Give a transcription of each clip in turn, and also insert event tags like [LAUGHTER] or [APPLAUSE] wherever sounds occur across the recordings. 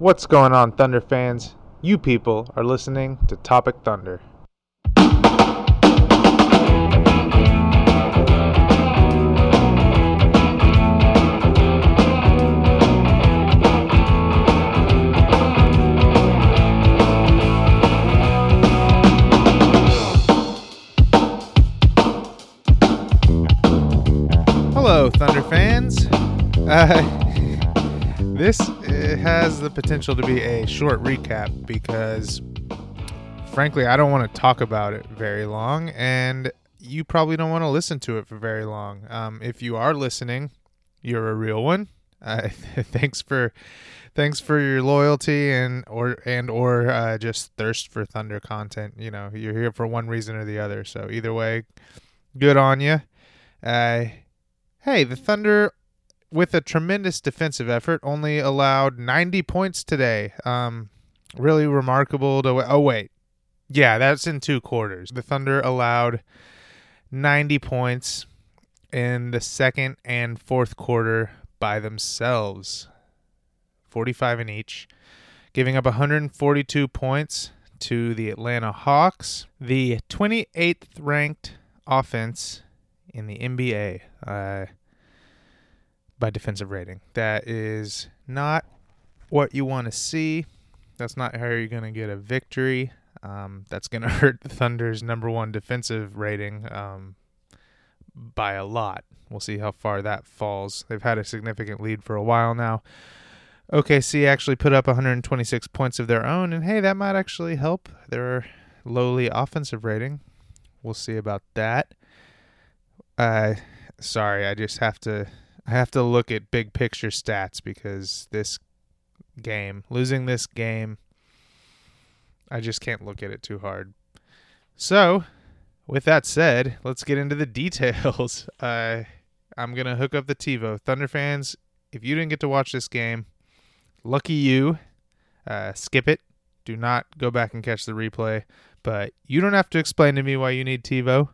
What's going on, Thunder fans? You people are listening to Topic Thunder. Hello, Thunder fans. Uh, [LAUGHS] this uh, has the potential to be a short recap because, frankly, I don't want to talk about it very long, and you probably don't want to listen to it for very long. Um, if you are listening, you're a real one. Uh, [LAUGHS] thanks for thanks for your loyalty and or and or uh, just thirst for Thunder content. You know, you're here for one reason or the other. So either way, good on you. Uh, hey, the Thunder, with a tremendous defensive effort, only allowed 90 points today. Um, really remarkable to. Oh, wait. Yeah, that's in two quarters. The Thunder allowed 90 points in the second and fourth quarter by themselves, 45 in each, giving up 142 points to the Atlanta Hawks, the 28th ranked offense in the NBA uh, by defensive rating. That is not what you want to see. That's not how you're going to get a victory. Um, that's going [LAUGHS] to hurt the Thunder's number one defensive rating um, by a lot. We'll see how far that falls. They've had a significant lead for a while now. OKC actually put up 126 points of their own, and hey, that might actually help their lowly offensive rating. We'll see about that. Uh, sorry, I just have to I have to look at big picture stats because this game, losing this game, I just can't look at it too hard. So, with that said, let's get into the [LAUGHS] details. [LAUGHS] Uh, I'm gonna hook up the TiVo. Thunder fans, if you didn't get to watch this game, lucky you. Uh, skip it. Do not go back and catch the replay. But you don't have to explain to me why you need TiVo.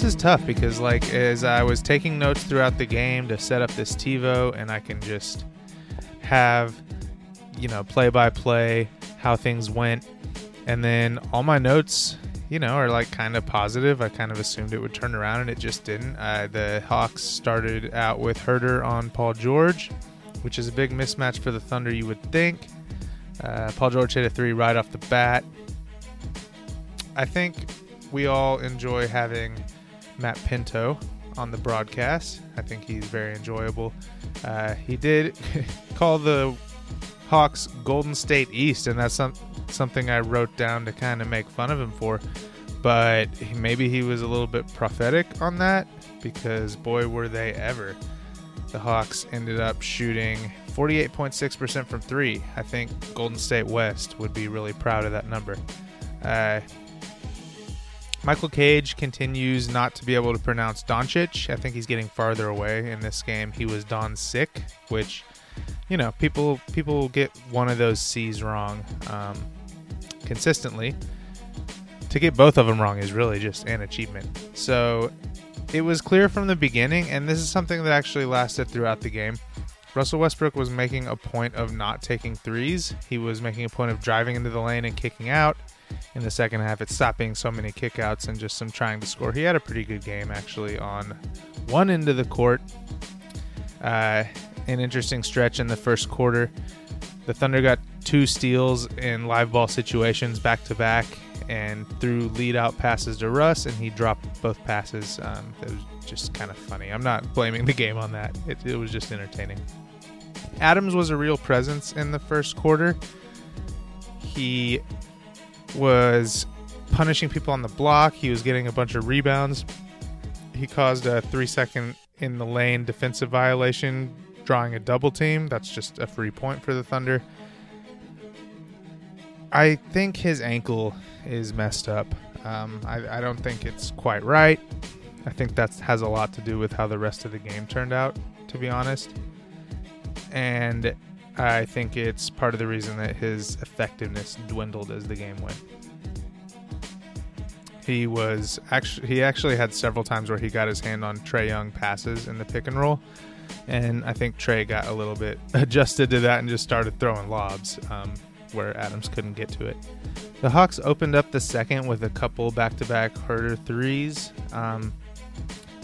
This is tough because, like, as I was taking notes throughout the game to set up this TiVo, and I can just have, you know, play by play how things went, and then all my notes, you know, are like kind of positive. I kind of assumed it would turn around, and it just didn't. Uh, the Hawks started out with Huerter on Paul George, which is a big mismatch for the Thunder, you would think. Uh, Paul George hit a three right off the bat. I think we all enjoy having Matt Pinto on the broadcast. I think he's very enjoyable. Uh, he did [LAUGHS] call the Hawks Golden State East, and that's some, something I wrote down to kind of make fun of him for. But maybe he was a little bit prophetic on that because, boy, were they ever. The Hawks ended up shooting 48.6% from three. I think Golden State West would be really proud of that number. Uh, Michael Cage continues not to be able to pronounce Doncic. I think he's getting farther away in this game. He was Don Sick, which, you know, people people get one of those C's wrong um, consistently. To get both of them wrong is really just an achievement. So it was clear from the beginning, and this is something that actually lasted throughout the game. Russell Westbrook was making a point of not taking threes. He was making a point of driving into the lane and kicking out in the second half. It stopped being so many kickouts and just some trying to score. He had a pretty good game actually on one end of the court. Uh, an interesting stretch in the first quarter. The Thunder got two steals in live ball situations back to back and threw lead out passes to Russ, and he dropped both passes. Um, it was just kind of funny. I'm not blaming the game on that, it, it was just entertaining. Adams was a real presence in the first quarter. He was punishing people on the block. He was getting a bunch of rebounds. He caused a three second in the lane defensive violation, drawing a double team. That's just a free point for the Thunder. I think his ankle is messed up. Um, I, I, don't think it's quite right. I think that has a lot to do with how the rest of the game turned out, to be honest. And I think it's part of the reason that his effectiveness dwindled as the game went. He was actually he actually had several times where he got his hand on Trae Young passes in the pick and roll, and I think Trey got a little bit [LAUGHS] adjusted to that and just started throwing lobs um, where Adams couldn't get to it. The Hawks opened up the second with a couple back-to-back Huerter threes. Um,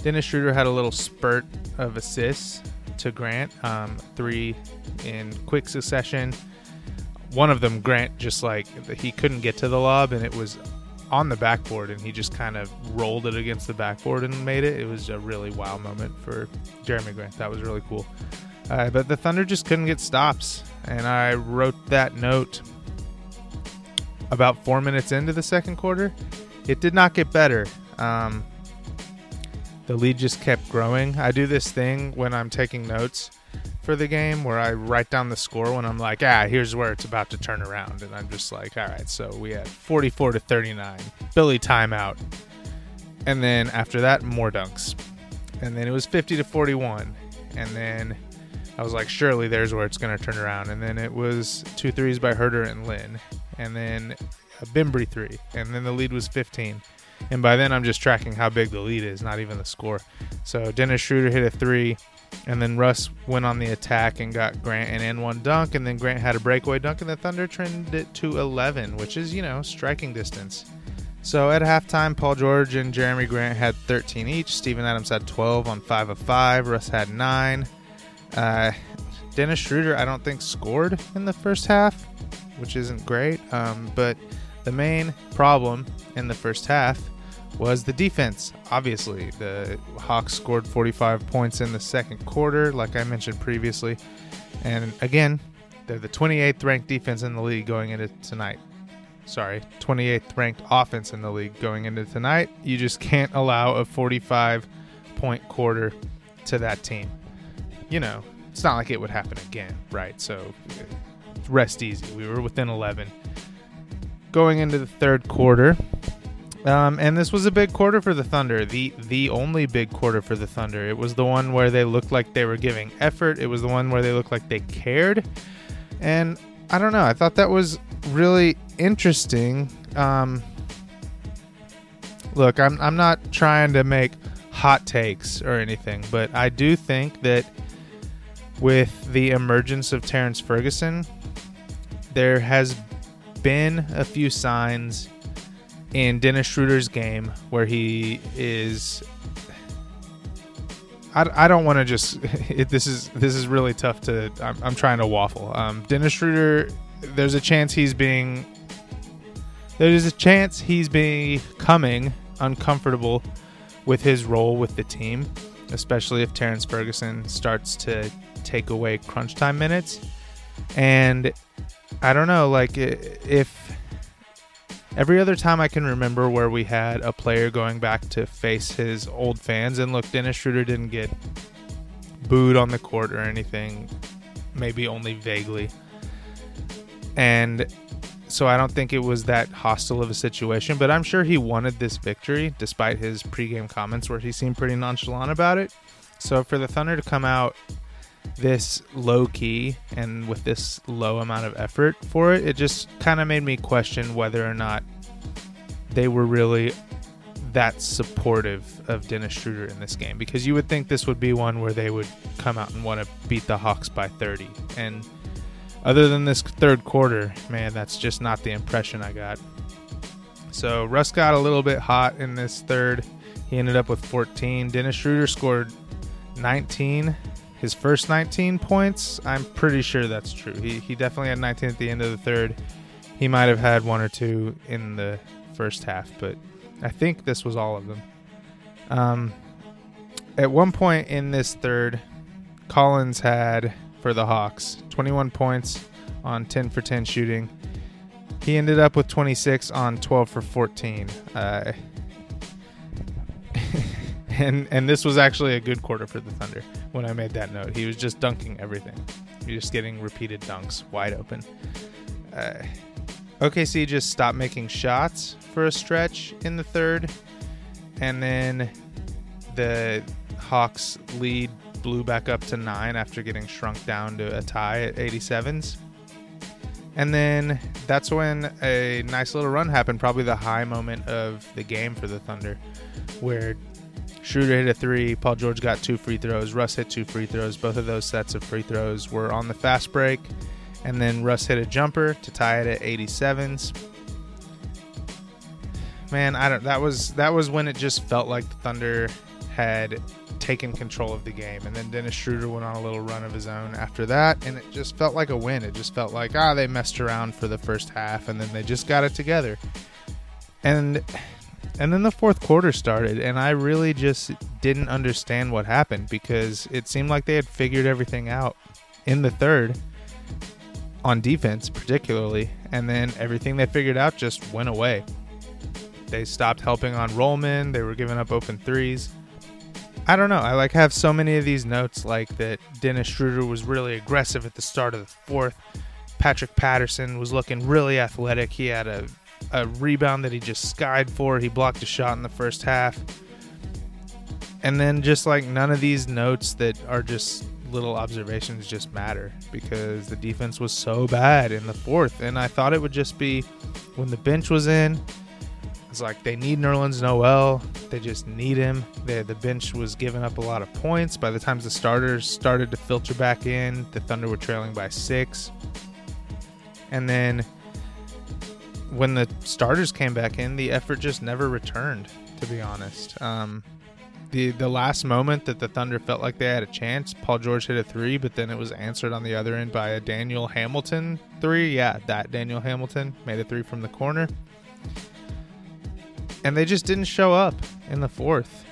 Dennis Schroeder had a little spurt of assists to Grant, um, three in quick succession. One of them, Grant, just like he couldn't get to the lob, and it was on the backboard and he just kind of rolled it against the backboard and made it. It was a really wow moment for Jerami Grant. That was really cool. Uh, but the Thunder just couldn't get stops. And I wrote that note about four minutes into the second quarter. It did not get better. Um, the lead just kept growing. I do this thing when I'm taking notes for the game where I write down the score when I'm like, ah, here's where it's about to turn around. And I'm just like, all right, so we had 44 to 39, Billy timeout. And then after that, more dunks. And then it was 50 to 41. And then I was like, surely there's where it's going to turn around. And then it was two threes by Huerter and Len. And then a Bembry three. And then the lead was 15. And by then, I'm just tracking how big the lead is, not even the score. So Dennis Schroeder hit a three. And then Russ went on the attack and got Grant an N one dunk, and then Grant had a breakaway dunk, and the Thunder trended it to 11, which is, you know, striking distance. So at halftime, Paul George and Jerami Grant had 13 each. Steven Adams had 12 on 5 of 5. Russ had 9. Uh, Dennis Schroeder, I don't think, scored in the first half, which isn't great. Um, but the main problem in the first half was the defense. Obviously, the Hawks scored 45 points in the second quarter, like I mentioned previously. And again, they're the 28th ranked defense in the league going into tonight. Sorry, 28th ranked offense in the league going into tonight. You just can't allow a 45 point quarter to that team. You know, it's not like it would happen again, right? So rest easy. We were within 11. Going into the third quarter, um, and this was a big quarter for the Thunder. The the only big quarter for the Thunder. It was the one where they looked like they were giving effort. It was the one where they looked like they cared. And I don't know. I thought that was really interesting. Um, look, I'm I'm not trying to make hot takes or anything, but I do think that with the emergence of Terrence Ferguson, there has been a few signs in Dennis Schroeder's game where he is. I, I don't want to just. [LAUGHS] It, this is this is really tough to. I'm, I'm trying to waffle. Um, Dennis Schroeder, there's a chance he's being. There's a chance he's becoming uncomfortable with his role with the team, especially if Terrence Ferguson starts to take away crunch time minutes. And I don't know, like if every other time I can remember where we had a player going back to face his old fans, and look, Dennis Schroeder didn't get booed on the court or anything, maybe only vaguely. And so I don't think it was that hostile of a situation, but I'm sure he wanted this victory despite his pregame comments where he seemed pretty nonchalant about it. So for the Thunder to come out this low key and with this low amount of effort for it, it just kind of made me question whether or not they were really that supportive of Dennis Schroeder in this game because you would think this would be one where they would come out and want to beat the Hawks by 30. And other than this third quarter, man, that's just not the impression I got. So Russ got a little bit hot in this third. He ended up with 14. Dennis Schroeder scored 19 his first 19 points. I'm pretty sure that's true. He, he definitely had 19 at the end of the third. He might have had one or two in the first half, but I think this was all of them. Um, at one point in this third, Collins had for the Hawks. 21 points on 10 for 10 shooting. He ended up with 26 on 12 for 14. Uh, [LAUGHS] and and this was actually a good quarter for the Thunder when I made that note. He was just dunking everything. Was just getting repeated dunks wide open. Uh, OKC just stopped making shots for a stretch in the third, and then the Hawks lead blew back up to nine after getting shrunk down to a tie at 87s. And then that's when a nice little run happened, probably the high moment of the game for the Thunder, where Schroeder hit a three, Paul George got two free throws, Russ hit two free throws. Both of those sets of free throws were on the fast break. And then Russ hit a jumper to tie it at 87s. Man, I don't that was that was when it just felt like the Thunder had taken control of the game. And then Dennis Schroeder went on a little run of his own after that, and it just felt like a win. It just felt like, ah, they messed around for the first half, and then they just got it together. And and then the fourth quarter started, and I really just didn't understand what happened because it seemed like they had figured everything out in the third on defense, particularly, and then everything they figured out just went away. They stopped helping on Rollman. They were giving up open threes. I don't know. I like have so many of these notes like that Dennis Schroeder was really aggressive at the start of the fourth. Patrick Patterson was looking really athletic. He had a, a rebound that he just skied for. He blocked a shot in the first half. And then just like none of these notes that are just little observations just matter because the defense was so bad in the fourth. And I thought it would just be when the bench was in, it's like they need Nerlens Noel. They just need him. They, the bench was giving up a lot of points. By the time the starters started to filter back in, the Thunder were trailing by six. And then when the starters came back in, the effort just never returned. To be honest, um, the the last moment that the Thunder felt like they had a chance, Paul George hit a three, but then it was answered on the other end by a Daniel Hamilton three. Yeah, that Daniel Hamilton made a three from the corner and they just didn't show up in the fourth.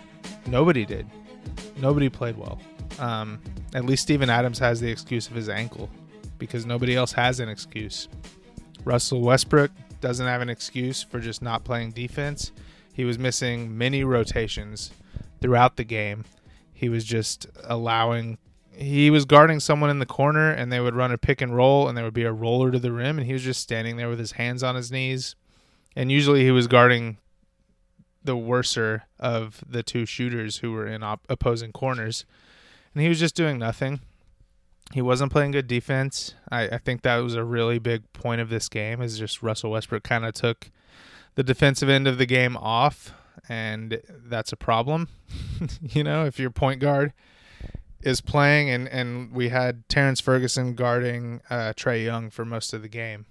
Nobody did. Nobody played well. Um, at least Steven Adams has the excuse of his ankle because nobody else has an excuse. Russell Westbrook doesn't have an excuse for just not playing defense. He was missing many rotations throughout the game. He was just allowing he was guarding someone in the corner and they would run a pick and roll and there would be a roller to the rim and he was just standing there with his hands on his knees. And usually he was guarding the worser of the two shooters who were in op- opposing corners, and he was just doing nothing. He wasn't playing good defense. I, I think that was a really big point of this game. Is just Russell Westbrook kind of took the defensive end of the game off, and that's a problem. [LAUGHS] you know, if your point guard is playing, and and we had Terrence Ferguson guarding uh, Trae Young for most of the game,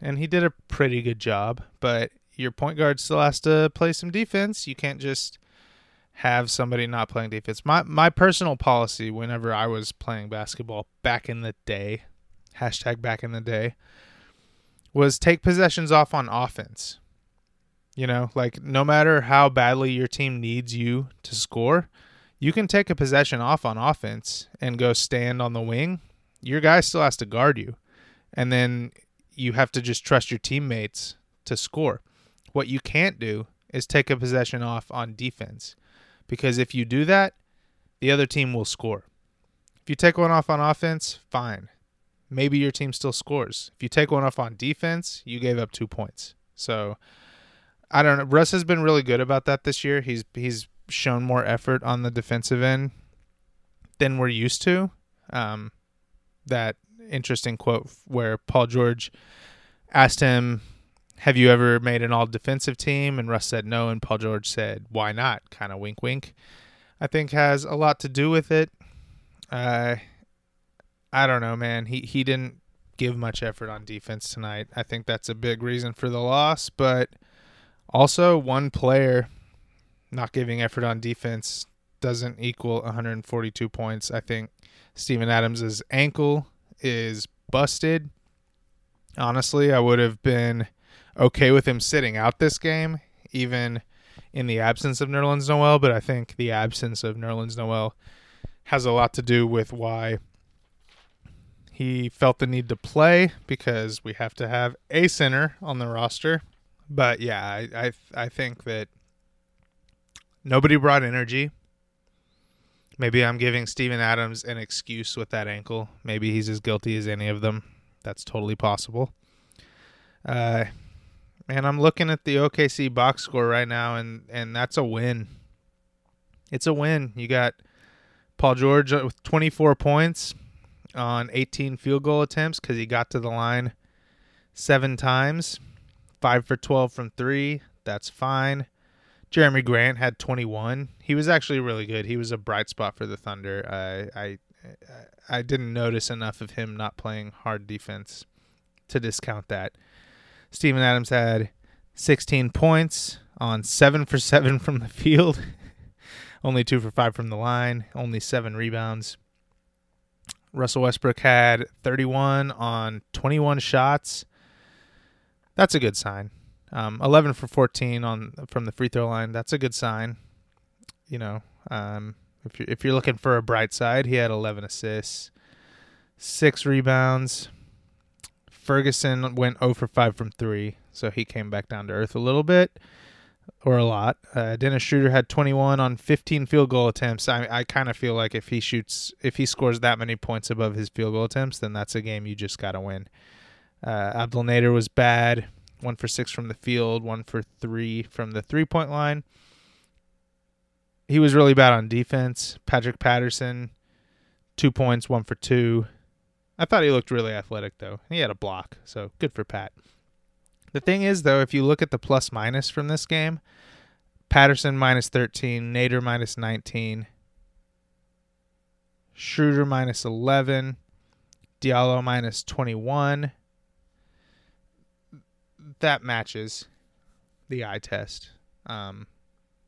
and he did a pretty good job, but your point guard still has to play some defense. You can't just have somebody not playing defense. My my personal policy whenever I was playing basketball back in the day, hashtag back in the day, was take possessions off on offense. You know, like no matter how badly your team needs you to score, you can take a possession off on offense and go stand on the wing. Your guy still has to guard you. And then you have to just trust your teammates to score. What you can't do is take a possession off on defense because if you do that, the other team will score. If you take one off on offense, fine. Maybe your team still scores. If you take one off on defense, you gave up 2 points. So I don't know. Russ has been really good about that this year. He's he's shown more effort on the defensive end than we're used to. Um, that interesting quote where Paul George asked him have you ever made an all defensive team? And Russ said no, and Paul George said, why not? Kind of wink, wink. I think has a lot to do with it. Uh, I don't know, man. He he didn't give much effort on defense tonight. I think that's a big reason for the loss, but also one player not giving effort on defense doesn't equal 142 points. I think Steven Adams's ankle is busted. Honestly, I would have been okay with him sitting out this game, even in the absence of Nerlens Noel. But I think the absence of Nerlens Noel has a lot to do with why he felt the need to play because we have to have a center on the roster. But yeah, I I, I think that nobody brought energy. Maybe I'm giving Steven Adams an excuse with that ankle. Maybe he's as guilty as any of them. That's totally possible. Uh, man, I'm looking at the OKC box score right now, and and that's a win. It's a win. You got Paul George uh, with 24 points on 18 field goal attempts because he got to the line seven times, five for 12 from three. That's fine. Jerami Grant had 21. He was actually really good. He was a bright spot for the Thunder. I I didn't notice enough of him not playing hard defense to discount that. Steven Adams had 16 points on 7 for 7 from the field. [LAUGHS] only 2 for 5 from the line, only 7 rebounds. Russell Westbrook had 31 on 21 shots. That's a good sign. Um, 11 for 14 on from the free throw line. That's a good sign. You know, um, if you're if you're looking for a bright side, he had 11 assists, six rebounds. Ferguson went 0 for 5 from three, so he came back down to earth a little bit or a lot. Uh, Dennis Schroeder had 21 on 15 field goal attempts. I, I kind of feel like if he shoots, if he scores that many points above his field goal attempts, then that's a game you just got to win. Uh, Abdel Nader was bad, one for six from the field, one for three from the three point line. He was really bad on defense. Patrick Patterson, two points, one for two. I thought he looked really athletic though. He had a block, so good for Pat. The thing is, though, if you look at the plus minus from this game, Patterson minus 13, Nader minus 19, Schroeder minus 11, Diallo minus 21. That matches the eye test. Um,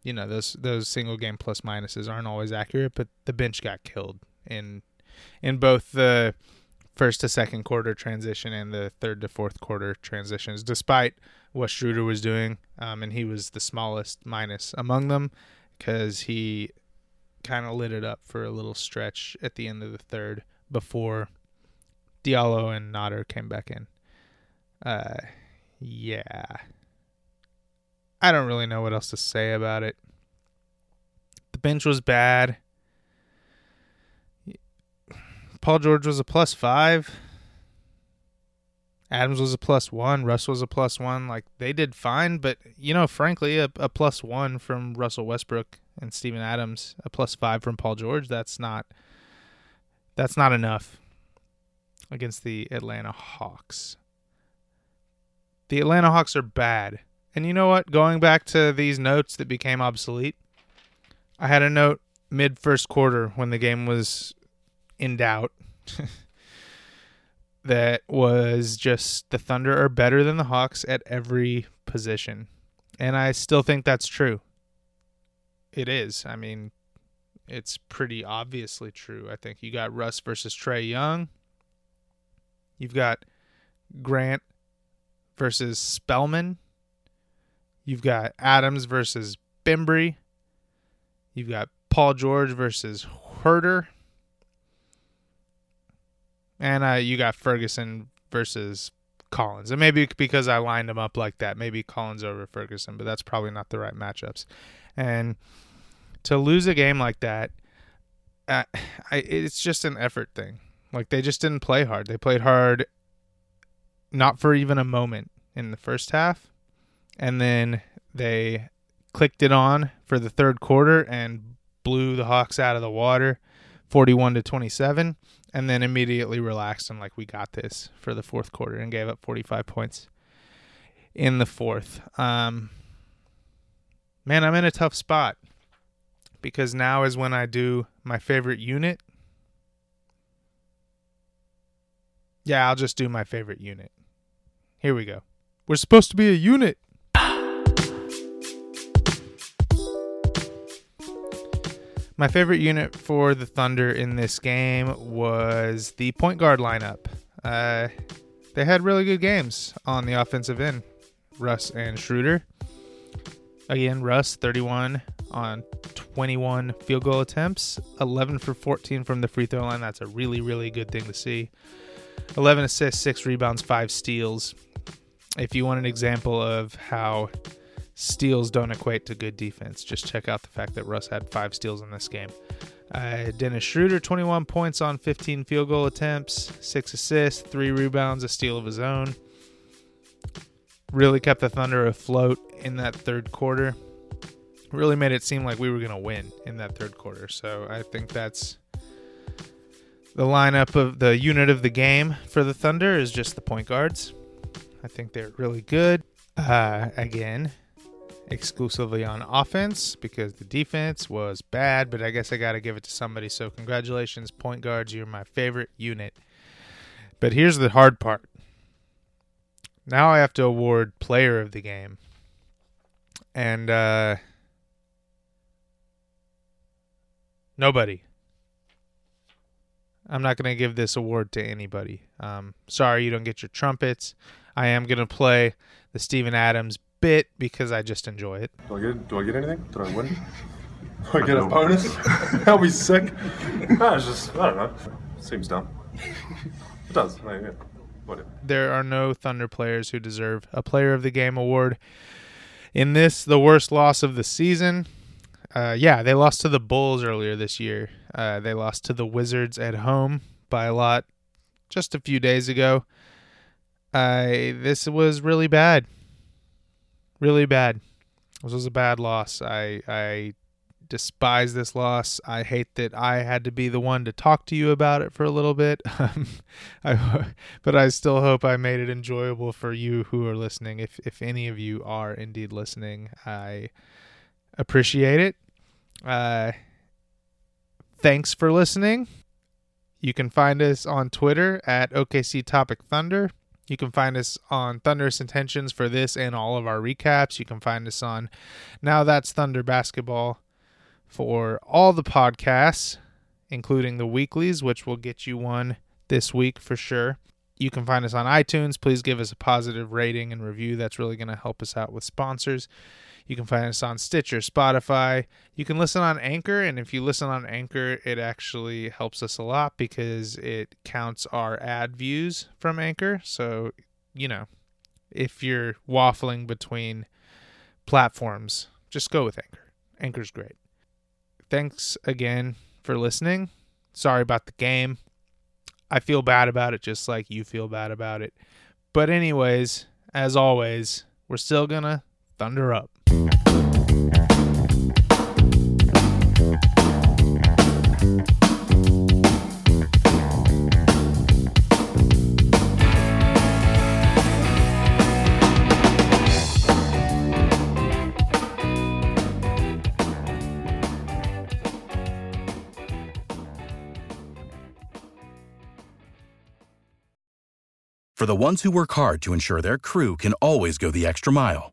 you know those those single game plus minuses aren't always accurate, but the bench got killed in in both the first to second quarter transition and the third to fourth quarter transitions, despite what Schroeder was doing. Um, and he was the smallest minus among them because he kind of lit it up for a little stretch at the end of the third before Diallo and Nader came back in. Uh, yeah. I don't really know what else to say about it. The bench was bad. Paul George was a plus five. Adams was a plus one. Russ was a plus one. Like they did fine, but you know, frankly, a, a plus one from Russell Westbrook and Steven Adams, a plus five from Paul George. That's not. That's not enough against the Atlanta Hawks. The Atlanta Hawks are bad. And you know what? Going back to these notes that became obsolete, I had a note mid first quarter when the game was in doubt [LAUGHS] that was just the Thunder are better than the Hawks at every position. And I still think that's true. It is. I mean, it's pretty obviously true. I think you got Russ versus Trae Young. You've got Grant versus Spellman. You've got Adams versus Bembry. You've got Paul George versus Huerter. And uh, you got Ferguson versus Collins. And maybe because I lined them up like that, maybe Collins over Ferguson, but that's probably not the right matchups. And to lose a game like that, uh, I, it's just an effort thing. Like they just didn't play hard. They played hard not for even a moment in the first half. And then they clicked it on for the third quarter and blew the Hawks out of the water 41 to 27 and then immediately relaxed and like we got this for the fourth quarter and gave up 45 points in the fourth. Um, man, I'm in a tough spot because now is when I do my favorite unit. Yeah, I'll just do my favorite unit. Here we go. We're supposed to be a unit. My favorite unit for the Thunder in this game was the point guard lineup. Uh, they had really good games on the offensive end. Russ and Schroeder. Again, Russ 31 on 21 field goal attempts, 11 for 14 from the free throw line. That's a really, really good thing to see. 11 assists, 6 rebounds, 5 steals. If you want an example of how steals don't equate to good defense, just check out the fact that Russ had 5 steals in this game. Uh, Dennis Schroeder, 21 points on 15 field goal attempts, 6 assists, 3 rebounds, a steal of his own. Really kept the Thunder afloat in that third quarter. Really made it seem like we were going to win in that third quarter. So I think that's the lineup of the unit of the game for the Thunder is just the point guards. I think they're really good. Uh, again, exclusively on offense because the defense was bad, but I guess I got to give it to somebody. So, congratulations, point guards. You're my favorite unit. But here's the hard part now I have to award player of the game. And, uh, nobody. I'm not going to give this award to anybody. Um, sorry you don't get your trumpets. I am going to play the Steven Adams bit because I just enjoy it. Do I get do I get anything? Did I win? [LAUGHS] Do I get a bonus? [LAUGHS] That'll be sick. [LAUGHS] No, it's just I don't know. Seems dumb. It does. I mean, yeah. Whatever. There are no Thunder players who deserve a Player of the Game award. In this, the worst loss of the season. Uh, yeah, they lost to the Bulls earlier this year. Uh, they lost to the Wizards at home by a lot just a few days ago. Uh, this was really bad. Really bad. This was a bad loss. I I despise this loss. I hate that I had to be the one to talk to you about it for a little bit. [LAUGHS] Um, I, but I still hope I made it enjoyable for you who are listening. If if any of you are indeed listening, I appreciate it. Uh, thanks for listening. You can find us on Twitter at OKC Topic Thunder. You can find us on Thunderous Intentions for this and all of our recaps. You can find us on Now That's Thunder Basketball for all the podcasts, including the weeklies, which will get you one this week for sure. You can find us on iTunes. Please give us a positive rating and review. That's really going to help us out with sponsors. You can find us on Stitcher, Spotify. You can listen on Anchor, and if you listen on Anchor, it actually helps us a lot because it counts our ad views from Anchor. So, you know, if you're waffling between platforms, just go with Anchor. Anchor's great. Thanks again for listening. Sorry about the game. I feel bad about it just like you feel bad about it. But, anyways, as always, we're still gonna thunder up. For the ones who work hard to ensure their crew can always go the extra mile,